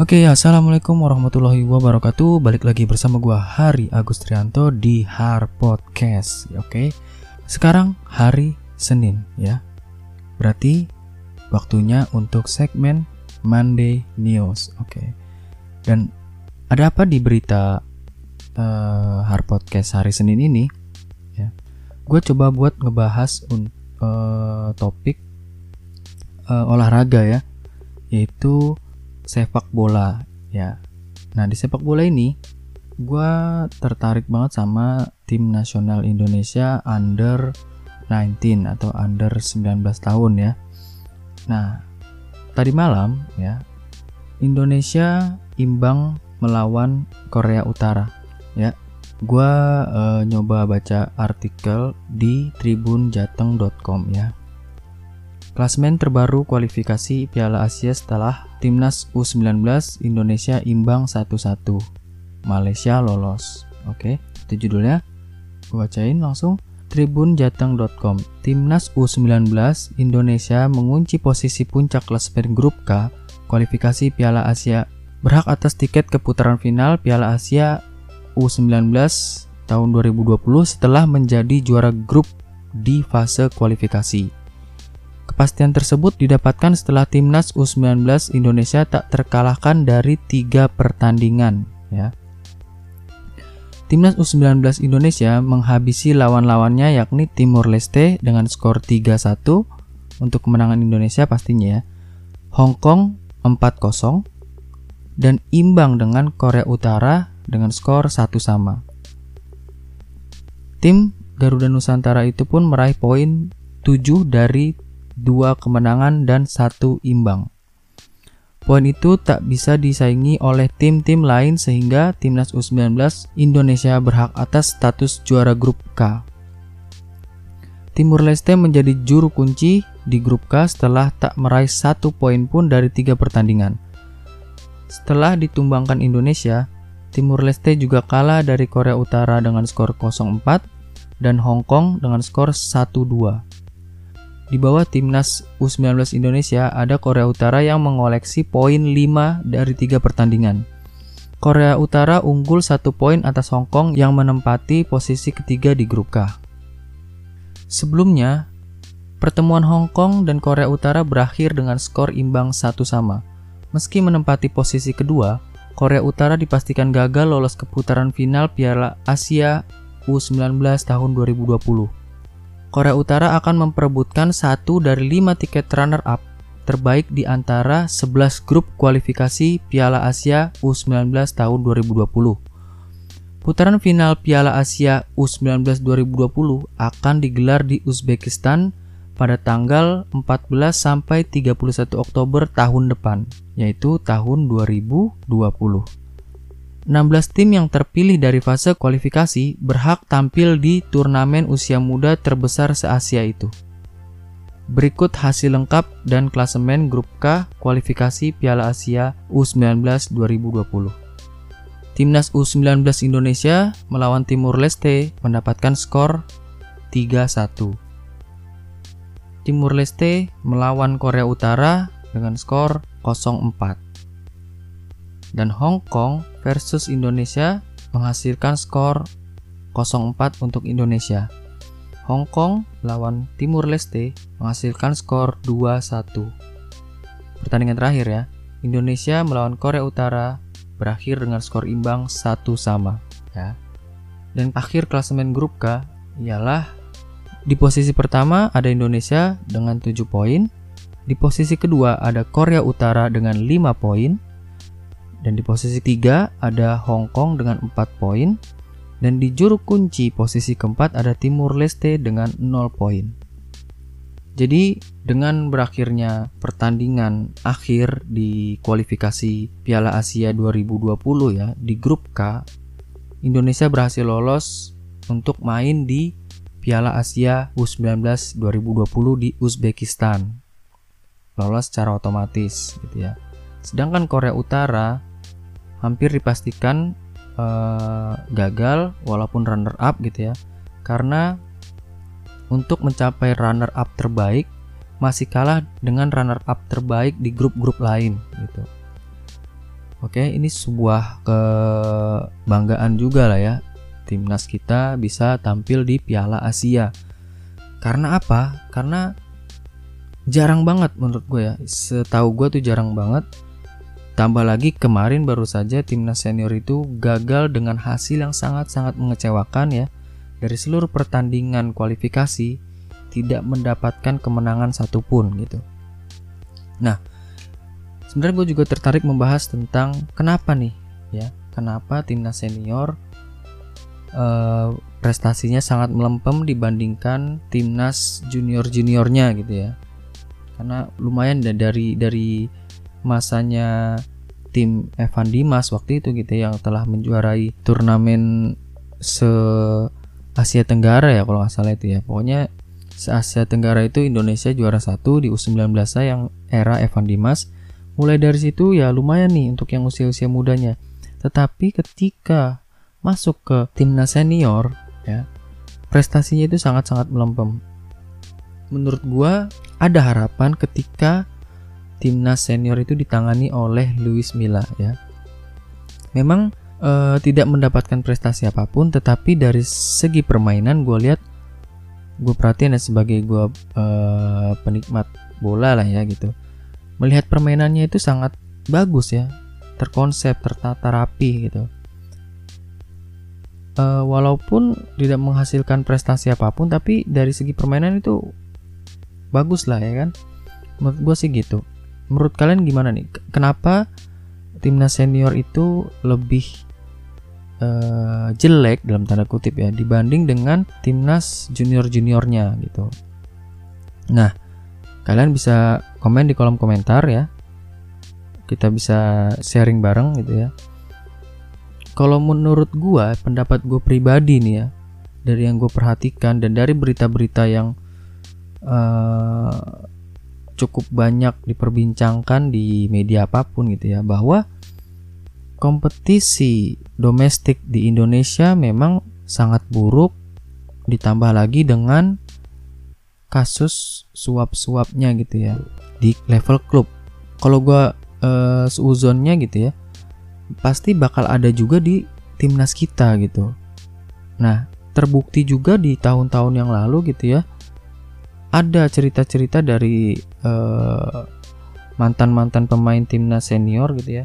Oke, assalamualaikum warahmatullahi wabarakatuh. Balik lagi bersama gua Hari Agustrianto di Har Podcast. Oke, sekarang hari Senin ya. Berarti waktunya untuk segmen Monday News. Oke, dan ada apa di berita uh, Har Podcast hari Senin ini? Ya, gue coba buat ngebahas uh, topik uh, olahraga ya, yaitu sepak bola ya. Nah di sepak bola ini gue tertarik banget sama tim nasional Indonesia under 19 atau under 19 tahun ya. Nah tadi malam ya Indonesia imbang melawan Korea Utara ya. Gue uh, nyoba baca artikel di tribunjateng.com ya. Klasmen terbaru kualifikasi Piala Asia setelah Timnas U19 Indonesia imbang 1-1. Malaysia lolos. Oke, itu judulnya. Bacain langsung. Tribunjateng.com Timnas U19 Indonesia mengunci posisi puncak klasmen grup K kualifikasi Piala Asia berhak atas tiket ke putaran final Piala Asia U19 tahun 2020 setelah menjadi juara grup di fase kualifikasi. Kepastian tersebut didapatkan setelah timnas U19 Indonesia tak terkalahkan dari tiga pertandingan. Ya. Timnas U19 Indonesia menghabisi lawan-lawannya yakni Timor Leste dengan skor 3-1 untuk kemenangan Indonesia pastinya ya. Hong Kong 4-0 dan imbang dengan Korea Utara dengan skor 1 sama. Tim Garuda Nusantara itu pun meraih poin 7 dari dua kemenangan dan satu imbang. Poin itu tak bisa disaingi oleh tim-tim lain sehingga timnas U19 Indonesia berhak atas status juara grup K. Timur Leste menjadi juru kunci di grup K setelah tak meraih satu poin pun dari tiga pertandingan. Setelah ditumbangkan Indonesia, Timur Leste juga kalah dari Korea Utara dengan skor 0-4 dan Hong Kong dengan skor 1-2. Di bawah timnas U19 Indonesia ada Korea Utara yang mengoleksi poin 5 dari 3 pertandingan. Korea Utara unggul satu poin atas Hong Kong yang menempati posisi ketiga di grup K. Sebelumnya, pertemuan Hong Kong dan Korea Utara berakhir dengan skor imbang satu sama. Meski menempati posisi kedua, Korea Utara dipastikan gagal lolos ke putaran final Piala Asia U19 tahun 2020. Korea Utara akan memperebutkan satu dari lima tiket runner-up terbaik di antara 11 grup kualifikasi Piala Asia U19 tahun 2020. Putaran final Piala Asia U19 2020 akan digelar di Uzbekistan pada tanggal 14 sampai 31 Oktober tahun depan, yaitu tahun 2020. 16 tim yang terpilih dari fase kualifikasi berhak tampil di turnamen usia muda terbesar se-Asia itu. Berikut hasil lengkap dan klasemen grup K kualifikasi Piala Asia U19 2020. Timnas U19 Indonesia melawan Timur Leste mendapatkan skor 3-1. Timur Leste melawan Korea Utara dengan skor 0-4 dan Hong Kong versus Indonesia menghasilkan skor 0-4 untuk Indonesia. Hong Kong lawan Timur Leste menghasilkan skor 2-1. Pertandingan terakhir ya, Indonesia melawan Korea Utara berakhir dengan skor imbang 1 sama ya. Dan akhir klasemen grup K ialah di posisi pertama ada Indonesia dengan 7 poin, di posisi kedua ada Korea Utara dengan 5 poin, dan di posisi 3 ada Hong Kong dengan 4 poin. Dan di juru kunci posisi keempat ada Timur Leste dengan 0 poin. Jadi dengan berakhirnya pertandingan akhir di kualifikasi Piala Asia 2020 ya di grup K, Indonesia berhasil lolos untuk main di Piala Asia U19 2020 di Uzbekistan. Lolos secara otomatis gitu ya. Sedangkan Korea Utara hampir dipastikan uh, gagal walaupun runner up gitu ya karena untuk mencapai runner up terbaik masih kalah dengan runner up terbaik di grup-grup lain gitu. Oke, ini sebuah kebanggaan juga lah ya. Timnas kita bisa tampil di Piala Asia. Karena apa? Karena jarang banget menurut gue ya. Setahu gue tuh jarang banget. Tambah lagi kemarin baru saja timnas senior itu gagal dengan hasil yang sangat-sangat mengecewakan ya. Dari seluruh pertandingan kualifikasi tidak mendapatkan kemenangan satupun gitu. Nah, sebenarnya gue juga tertarik membahas tentang kenapa nih ya kenapa timnas senior uh, prestasinya sangat melempem dibandingkan timnas junior juniornya gitu ya karena lumayan dari dari masanya tim Evan Dimas waktu itu gitu ya, yang telah menjuarai turnamen se Asia Tenggara ya kalau nggak salah itu ya pokoknya se Asia Tenggara itu Indonesia juara satu di U19 yang era Evan Dimas Mulai dari situ ya lumayan nih untuk yang usia-usia mudanya. Tetapi ketika masuk ke timnas senior ya, prestasinya itu sangat-sangat melempem. Menurut gua ada harapan ketika timnas senior itu ditangani oleh Luis Milla ya. Memang e, tidak mendapatkan prestasi apa pun, tetapi dari segi permainan gue lihat gue perhatiin ya sebagai gue e, penikmat bola lah ya gitu. Melihat permainannya itu sangat bagus ya terkonsep tertata rapi gitu. Uh, walaupun tidak menghasilkan prestasi apa pun tapi dari segi permainan itu bagus lah ya kan. Menurut gue sih gitu menurut kalian gimana nih? Kenapa timnas senior itu lebih uh, jelek dalam tanda kutip ya dibanding dengan timnas junior juniornya gitu? Nah kalian bisa komen di kolom komentar ya. Kita bisa sharing bareng gitu ya. Kalau menurut gua pendapat gue pribadi nih ya dari yang gue perhatikan dan dari berita-berita yang uh, cukup banyak diperbincangkan di media apa pun gitu ya bahwa kompetisi domestik di Indonesia memang sangat buruk ditambah lagi dengan kasus suap-suapnya gitu ya di level klub. Kalau gue uh, seuzonnya gitu ya, pasti bakal ada juga di timnas kita gitu. Nah, terbukti juga di tahun-tahun yang lalu gitu ya, ada cerita-cerita dari uh, mantan-mantan pemain timnas senior gitu ya,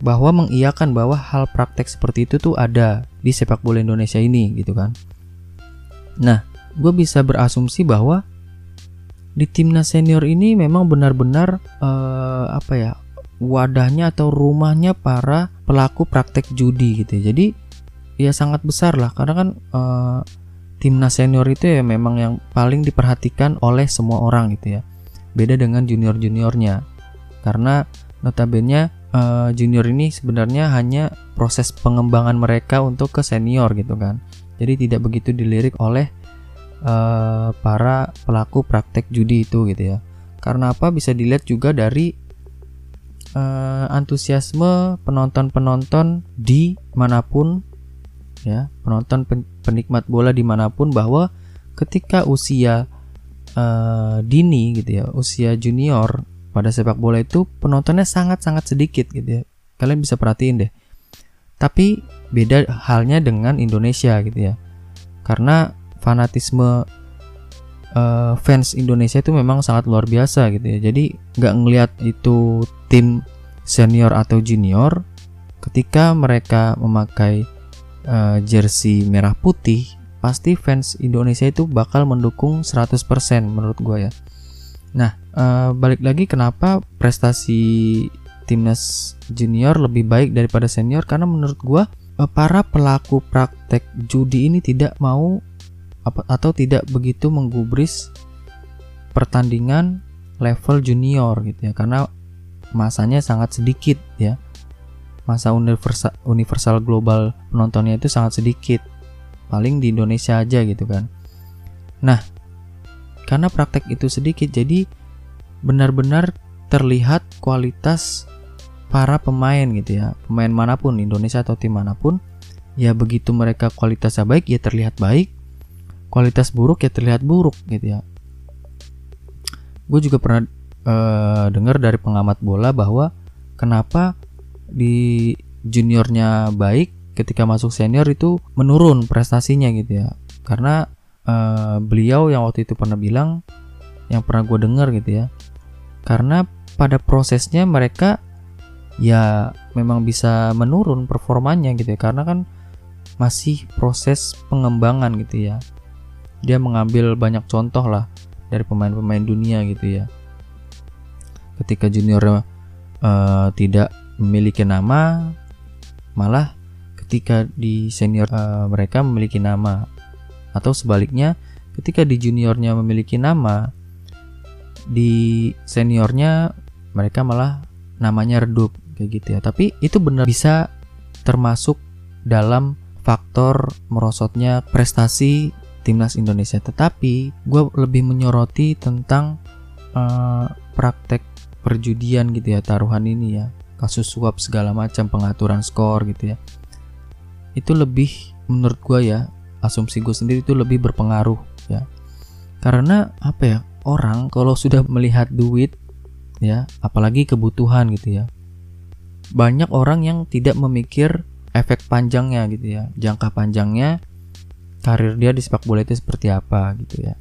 bahwa mengiyakan bahwa hal praktek seperti itu tuh ada di sepak bola Indonesia ini gitu kan. Nah, gue bisa berasumsi bahwa di timnas senior ini memang benar-benar uh, apa ya wadahnya atau rumahnya para pelaku praktek judi gitu ya. Jadi ya sangat besar lah karena kan uh, timnas senior itu ya memang yang paling diperhatikan oleh semua orang gitu ya. Beda dengan junior-juniornya. Karena notabene uh, junior ini sebenarnya hanya proses pengembangan mereka untuk ke senior gitu kan. Jadi tidak begitu dilirik oleh uh, para pelaku praktek judi itu gitu ya. Karena apa? Bisa dilihat juga dari uh, antusiasme penonton-penonton di mana pun ya, penonton pen penikmat bola di mana pun bahwa ketika usia uh, dini gitu ya, usia junior pada sepak bola itu penontonnya sangat-sangat sedikit gitu ya. Kalian bisa perhatiin deh. Tapi beda halnya dengan Indonesia gitu ya. Karena fanatisme uh, fans Indonesia itu memang sangat luar biasa gitu ya. Jadi nggak ngelihat itu tim senior atau junior ketika mereka memakai uh, jersey merah putih pasti fans Indonesia itu bakal mendukung 100% menurut gue ya. Nah, uh, balik lagi kenapa prestasi timnas junior lebih baik daripada senior? Karena menurut gue para pelaku praktek judi ini tidak mau atau tidak begitu menggubris pertandingan level junior gitu ya. Karena masanya sangat sedikit ya masa universal universal global penontonnya itu sangat sedikit. Paling di Indonesia aja gitu kan. Nah karena praktek itu sedikit jadi benar-benar terlihat kualitas para pemain gitu ya. Pemain mana pun Indonesia atau tim mana pun ya begitu mereka kualitasnya baik ya terlihat baik. Kualitas buruk ya terlihat buruk gitu ya. Gue juga pernah uh, dengar dari pengamat bola bahwa kenapa di juniornya baik ketika masuk senior itu menurun prestasinya gitu ya. Karena uh, beliau yang waktu itu pernah bilang yang pernah gue dengar gitu ya karena pada prosesnya mereka ya memang bisa menurun performanya gitu ya karena kan masih proses pengembangan gitu ya. Dia mengambil banyak contoh lah dari pemain-pemain dunia gitu ya. Ketika junior uh, tidak memiliki nama malah ketika di senior uh, mereka memiliki nama. Atau sebaliknya ketika di juniornya memiliki nama di seniornya mereka malah namanya redup kayak gitu ya. Tapi itu benar bisa termasuk dalam faktor merosotnya prestasi timnas Indonesia. Tetapi gue lebih menyoroti tentang uh, praktek perjudian gitu ya taruhan ini ya kasus suap segala macam pengaturan skor gitu ya. Itu lebih menurut gue ya asumsi gue sendiri itu lebih berpengaruh ya. Karena apa ya orang kalau sudah melihat duit ya apalagi kebutuhan gitu ya banyak orang yang tidak memikir efek panjangnya gitu ya jangka panjangnya karir dia di sepak bola itu seperti apa gitu ya.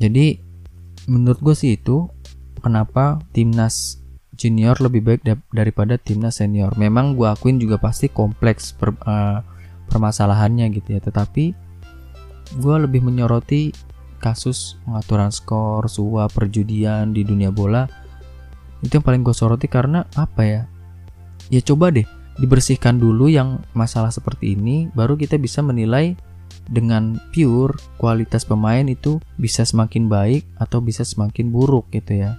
Jadi menurut gue sih itu kenapa timnas junior lebih baik daripada timnas senior. Memang gue akuin juga pasti kompleks per, uh, permasalahannya gitu ya. Tetapi gue lebih menyoroti kasus pengaturan skor suap perjudian di dunia bola. Itu yang paling gue soroti karena apa ya? Ya coba deh dibersihkan dulu yang masalah seperti ini baru kita bisa menilai dengan pure kualitas pemain itu bisa semakin baik atau bisa semakin buruk gitu ya.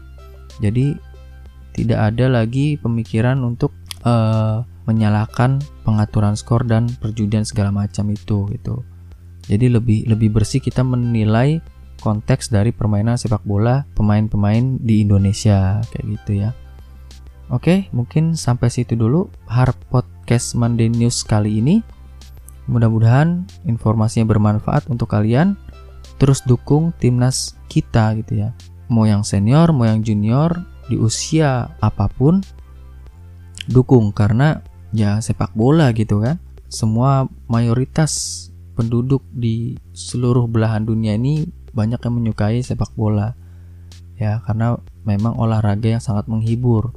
Jadi tidak ada lagi pemikiran untuk uh, menyalahkan pengaturan skor dan perjudian segala macam itu gitu jadi lebih lebih bersih kita menilai konteks dari permainan sepak bola pemain-pemain di Indonesia kayak gitu ya Oke, mungkin sampai situ dulu harap podcast Monday News kali ini. Mudah-mudahan informasinya bermanfaat untuk kalian. Terus dukung timnas kita gitu ya. Mau yang senior, mau yang junior, di usia apa pun dukung karena ya sepak bola gitu kan. Semua mayoritas penduduk di seluruh belahan dunia ini banyak yang menyukai sepak bola. Ya, karena memang olahraga yang sangat menghibur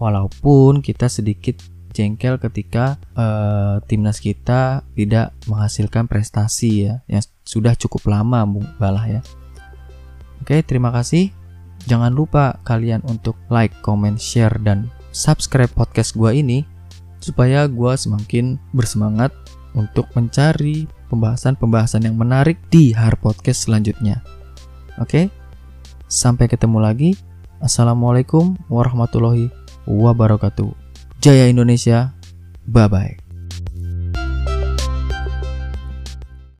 walaupun kita sedikit jengkel ketika uh, timnas kita tidak menghasilkan prestasi ya yang sudah cukup lama Balah ya. Oke, terima kasih. Jangan lupa kalian untuk like, comment, share dan subscribe podcast gua ini supaya gua semakin bersemangat untuk mencari pembahasan-pembahasan yang menarik di Har Podcast selanjutnya. Oke? Sampai ketemu lagi. Assalamualaikum warahmatullahi wabarakatuh. Jaya Indonesia. Bye bye.